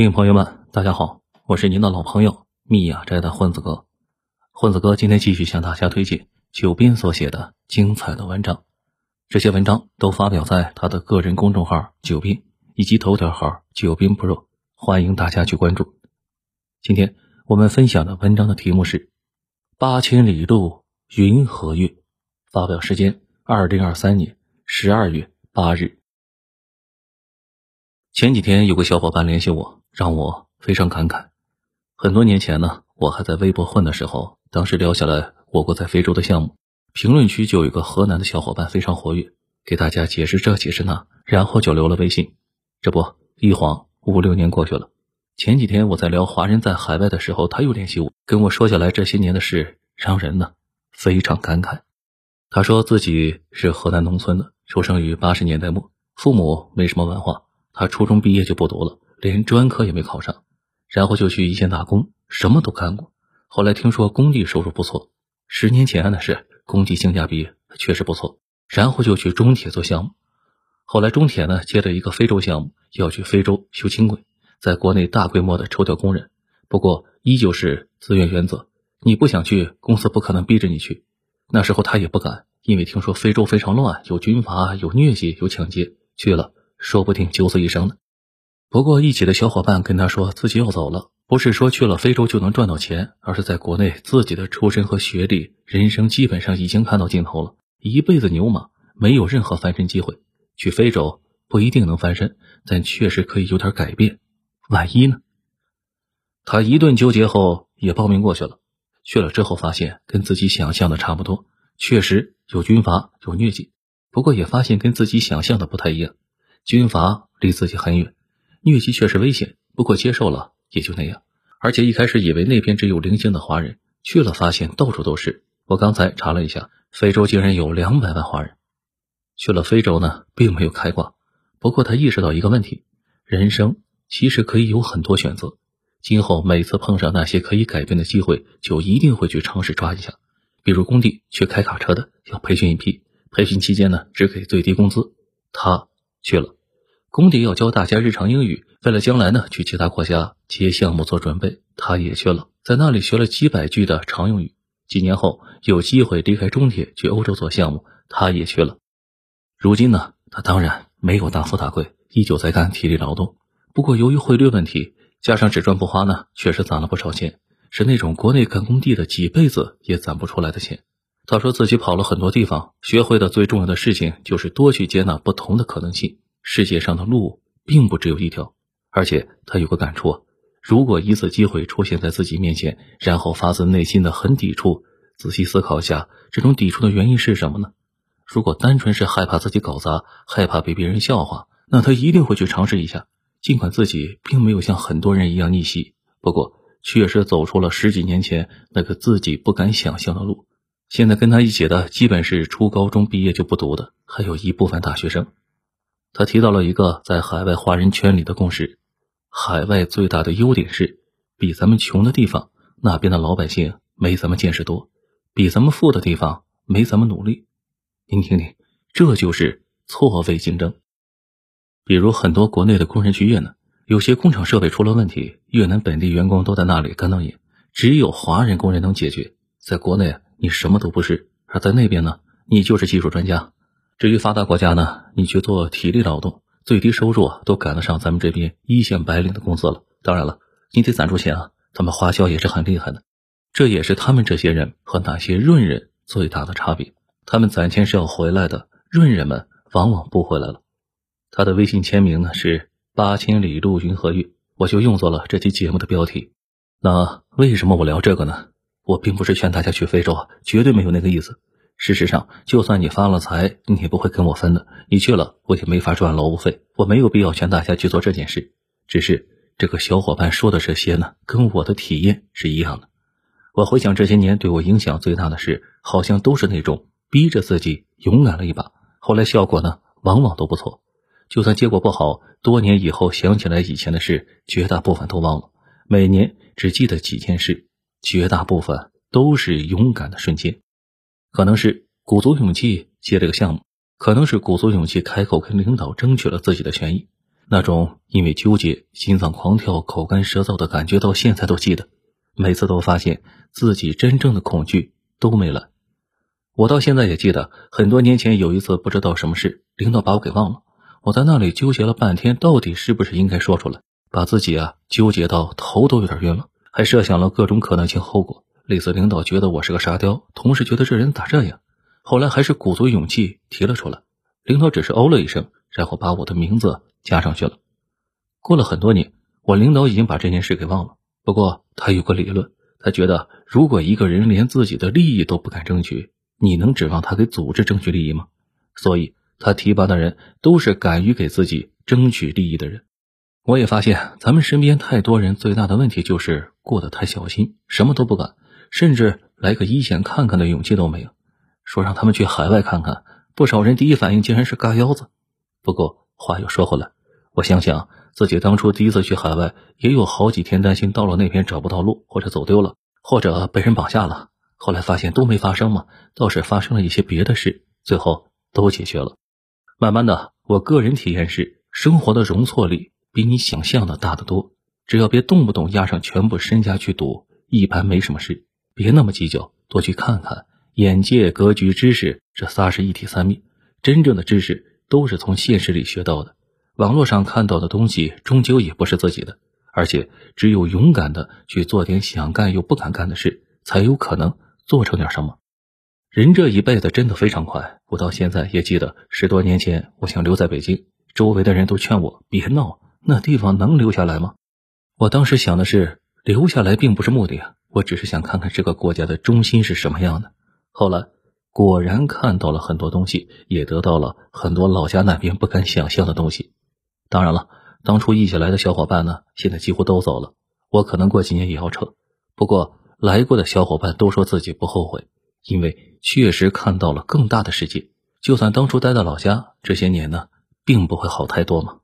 听众朋友们，大家好，我是您的老朋友密雅斋的混子哥。混子哥今天继续向大家推荐九斌所写的精彩的文章，这些文章都发表在他的个人公众号“九斌”以及头条号“九斌 Pro”，欢迎大家去关注。今天我们分享的文章的题目是《八千里路云和月》，发表时间二零二三年十二月八日。前几天有个小伙伴联系我。让我非常感慨。很多年前呢，我还在微博混的时候，当时聊下来我国在非洲的项目，评论区就有一个河南的小伙伴非常活跃，给大家解释这解释那，然后就留了微信。这不一晃五六年过去了。前几天我在聊华人在海外的时候，他又联系我，跟我说下来这些年的事，让人呢非常感慨。他说自己是河南农村的，出生于八十年代末，父母没什么文化，他初中毕业就不读了。连专科也没考上，然后就去一线打工，什么都干过。后来听说工地收入不错，十年前那是工地性价比确实不错，然后就去中铁做项目。后来中铁呢接了一个非洲项目，要去非洲修轻轨，在国内大规模的抽调工人，不过依旧是自愿原则，你不想去，公司不可能逼着你去。那时候他也不敢，因为听说非洲非常乱，有军阀，有疟疾，有抢劫，去了说不定九死一生呢。不过，一起的小伙伴跟他说自己要走了，不是说去了非洲就能赚到钱，而是在国内自己的出身和学历，人生基本上已经看到尽头了，一辈子牛马，没有任何翻身机会。去非洲不一定能翻身，但确实可以有点改变。万一呢？他一顿纠结后也报名过去了。去了之后发现跟自己想象的差不多，确实有军阀有疟疾，不过也发现跟自己想象的不太一样，军阀离自己很远。疟疾确实危险，不过接受了也就那样。而且一开始以为那边只有零星的华人，去了发现到处都是。我刚才查了一下，非洲竟然有两百万华人。去了非洲呢，并没有开挂。不过他意识到一个问题：人生其实可以有很多选择。今后每次碰上那些可以改变的机会，就一定会去尝试抓一下。比如工地去开卡车的，要培训一批，培训期间呢，只给最低工资。他去了。工地要教大家日常英语，为了将来呢去其他国家接项目做准备，他也去了，在那里学了几百句的常用语。几年后有机会离开中铁去欧洲做项目，他也去了。如今呢，他当然没有大富大贵，依旧在干体力劳动。不过由于汇率问题，加上只赚不花呢，确实攒了不少钱，是那种国内干工地的几辈子也攒不出来的钱。他说自己跑了很多地方，学会的最重要的事情就是多去接纳不同的可能性。世界上的路并不只有一条，而且他有个感触啊：如果一次机会出现在自己面前，然后发自内心的很抵触，仔细思考一下，这种抵触的原因是什么呢？如果单纯是害怕自己搞砸，害怕被别人笑话，那他一定会去尝试一下。尽管自己并没有像很多人一样逆袭，不过确实走出了十几年前那个自己不敢想象的路。现在跟他一起的，基本是初高中毕业就不读的，还有一部分大学生。他提到了一个在海外华人圈里的共识：海外最大的优点是，比咱们穷的地方，那边的老百姓没咱们见识多；比咱们富的地方，没咱们努力。您听听，这就是错位竞争。比如很多国内的工人去越南，有些工厂设备出了问题，越南本地员工都在那里干瞪眼，只有华人工人能解决。在国内，你什么都不是；而在那边呢，你就是技术专家。至于发达国家呢，你去做体力劳动，最低收入都赶得上咱们这边一线白领的工资了。当然了，你得攒出钱啊，他们花销也是很厉害的。这也是他们这些人和那些润人最大的差别。他们攒钱是要回来的，润人们往往不回来了。他的微信签名呢是“八千里路云和月”，我就用作了这期节目的标题。那为什么我聊这个呢？我并不是劝大家去非洲啊，绝对没有那个意思。事实上，就算你发了财，你也不会跟我分的。你去了，我也没法赚劳务费。我没有必要劝大家去做这件事。只是这个小伙伴说的这些呢，跟我的体验是一样的。我回想这些年对我影响最大的事，好像都是那种逼着自己勇敢了一把，后来效果呢，往往都不错。就算结果不好，多年以后想起来以前的事，绝大部分都忘了。每年只记得几件事，绝大部分都是勇敢的瞬间。可能是鼓足勇气接这个项目，可能是鼓足勇气开口跟领导争取了自己的权益。那种因为纠结心脏狂跳、口干舌燥的感觉，到现在都记得。每次都发现自己真正的恐惧都没了。我到现在也记得，很多年前有一次不知道什么事，领导把我给忘了。我在那里纠结了半天，到底是不是应该说出来？把自己啊纠结到头都有点晕了，还设想了各种可能性后果，类似领导觉得我是个沙雕，同事觉得这人咋这样。后来还是鼓足勇气提了出来，领导只是哦了一声，然后把我的名字加上去了。过了很多年，我领导已经把这件事给忘了。不过他有个理论，他觉得如果一个人连自己的利益都不敢争取，你能指望他给组织争取利益吗？所以，他提拔的人都是敢于给自己争取利益的人。我也发现，咱们身边太多人最大的问题就是过得太小心，什么都不敢，甚至来个一线看看的勇气都没有。说让他们去海外看看，不少人第一反应竟然是嘎腰子。不过话又说回来，我想想自己当初第一次去海外，也有好几天担心到了那边找不到路，或者走丢了，或者被人绑架了。后来发现都没发生嘛，倒是发生了一些别的事，最后都解决了。慢慢的，我个人体验是，生活的容错率。比你想象的大得多，只要别动不动押上全部身家去赌，一般没什么事。别那么计较，多去看看，眼界、格局、知识，这仨是一体三面。真正的知识都是从现实里学到的，网络上看到的东西终究也不是自己的。而且，只有勇敢的去做点想干又不敢干的事，才有可能做成点什么。人这一辈子真的非常快，我到现在也记得十多年前，我想留在北京，周围的人都劝我别闹。那地方能留下来吗？我当时想的是，留下来并不是目的啊，我只是想看看这个国家的中心是什么样的。后来果然看到了很多东西，也得到了很多老家那边不敢想象的东西。当然了，当初一起来的小伙伴呢，现在几乎都走了，我可能过几年也要撤。不过来过的小伙伴都说自己不后悔，因为确实看到了更大的世界。就算当初待在老家，这些年呢，并不会好太多嘛。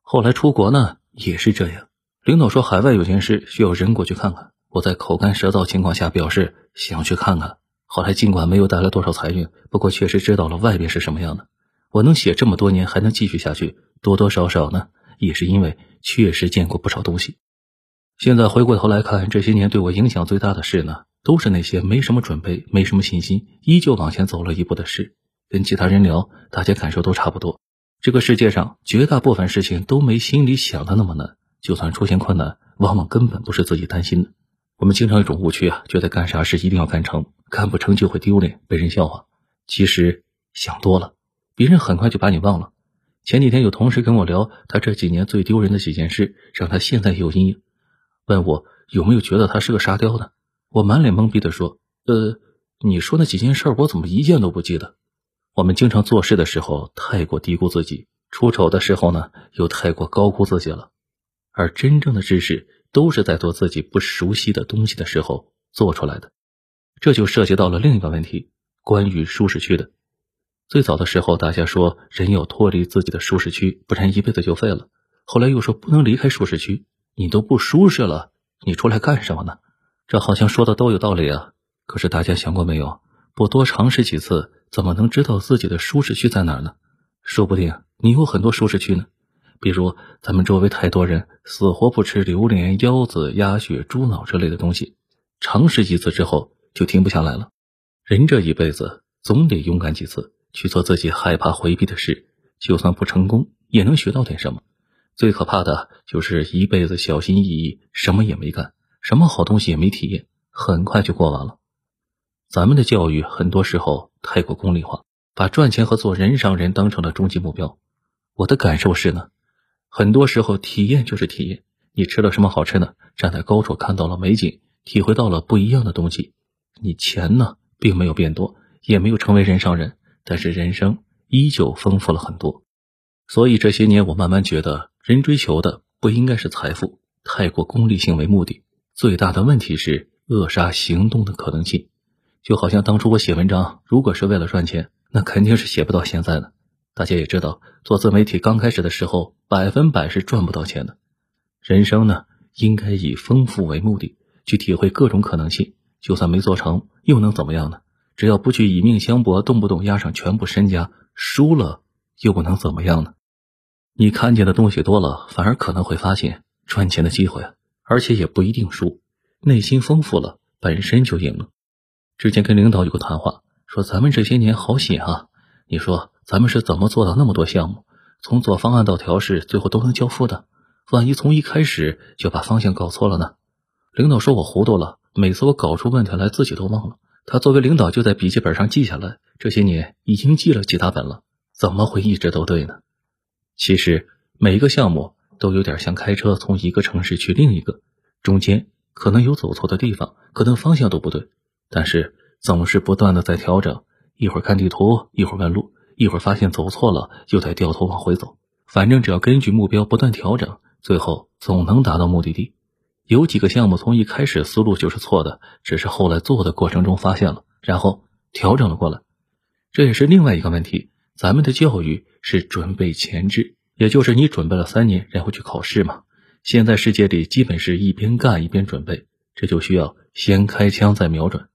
后来出国呢，也是这样。领导说海外有件事需要人过去看看，我在口干舌燥情况下表示想去看看。后来尽管没有带来多少财运，不过确实知道了外边是什么样的。我能写这么多年还能继续下去，多多少少呢，也是因为确实见过不少东西。现在回过头来看，这些年对我影响最大的事呢，都是那些没什么准备、没什么信心，依旧往前走了一步的事。跟其他人聊，大家感受都差不多。这个世界上绝大部分事情都没心里想的那么难，就算出现困难，往往根本不是自己担心的。我们经常有一种误区啊，觉得干啥事一定要干成，干不成就会丢脸，被人笑话。其实想多了，别人很快就把你忘了。前几天有同事跟我聊，他这几年最丢人的几件事，让他现在有阴影，问我有没有觉得他是个沙雕的。我满脸懵逼的说：“呃，你说那几件事，我怎么一件都不记得？”我们经常做事的时候太过低估自己，出丑的时候呢又太过高估自己了。而真正的知识都是在做自己不熟悉的东西的时候做出来的。这就涉及到了另一个问题，关于舒适区的。最早的时候，大家说人要脱离自己的舒适区，不然一辈子就废了。后来又说不能离开舒适区，你都不舒适了，你出来干什么呢？这好像说的都有道理啊。可是大家想过没有，不多尝试几次？怎么能知道自己的舒适区在哪儿呢？说不定你有很多舒适区呢。比如咱们周围太多人死活不吃榴莲、腰子、鸭血、猪脑之类的东西，尝试几次之后就停不下来了。人这一辈子总得勇敢几次，去做自己害怕回避的事，就算不成功，也能学到点什么。最可怕的就是一辈子小心翼翼，什么也没干，什么好东西也没体验，很快就过完了。咱们的教育很多时候太过功利化，把赚钱和做人上人当成了终极目标。我的感受是呢，很多时候体验就是体验。你吃了什么好吃的？站在高处看到了美景，体会到了不一样的东西。你钱呢，并没有变多，也没有成为人上人，但是人生依旧丰富了很多。所以这些年，我慢慢觉得，人追求的不应该是财富，太过功利性为目的，最大的问题是扼杀行动的可能性。就好像当初我写文章，如果是为了赚钱，那肯定是写不到现在的。大家也知道，做自媒体刚开始的时候，百分百是赚不到钱的。人生呢，应该以丰富为目的，去体会各种可能性。就算没做成，又能怎么样呢？只要不去以命相搏，动不动压上全部身家，输了又不能怎么样呢？你看见的东西多了，反而可能会发现赚钱的机会，而且也不一定输。内心丰富了，本身就赢了。之前跟领导有个谈话，说咱们这些年好险啊！你说咱们是怎么做到那么多项目，从做方案到调试，最后都能交付的？万一从一开始就把方向搞错了呢？领导说我糊涂了，每次我搞出问题来，自己都忘了。他作为领导，就在笔记本上记下来，这些年已经记了几大本了，怎么会一直都对呢？其实每一个项目都有点像开车从一个城市去另一个，中间可能有走错的地方，可能方向都不对，但是总是不断的在调整。一会儿看地图，一会儿问路，一会儿发现走错了，又得掉头往回走。反正只要根据目标不断调整，最后总能达到目的地。有几个项目从一开始思路就是错的，只是后来做的过程中发现了，然后调整了过来。这也是另外一个问题。咱们的教育是准备前置，也就是你准备了三年，然后去考试嘛。现在世界里基本是一边干一边准备，这就需要先开枪再瞄准。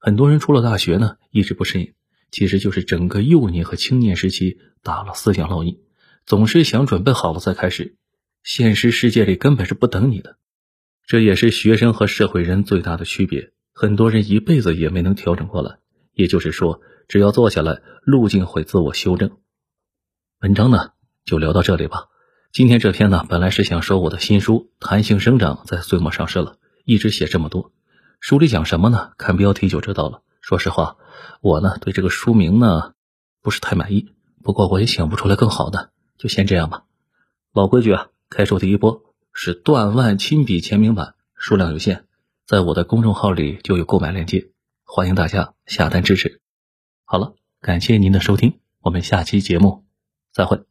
很多人出了大学呢，一直不适应，其实就是整个幼年和青年时期打了思想烙印，总是想准备好了再开始。现实世界里根本是不等你的，这也是学生和社会人最大的区别。很多人一辈子也没能调整过来，也就是说。只要坐下来，路径会自我修正。文章呢，就聊到这里吧。今天这篇呢，本来是想说我的新书《弹性生长》在岁末上市了，一直写这么多。书里讲什么呢？看标题就知道了。说实话，我呢对这个书名呢不是太满意，不过我也想不出来更好的，就先这样吧。老规矩啊，开售第一波是段万亲笔签名版，数量有限，在我的公众号里就有购买链接，欢迎大家下单支持。好了，感谢您的收听，我们下期节目再会。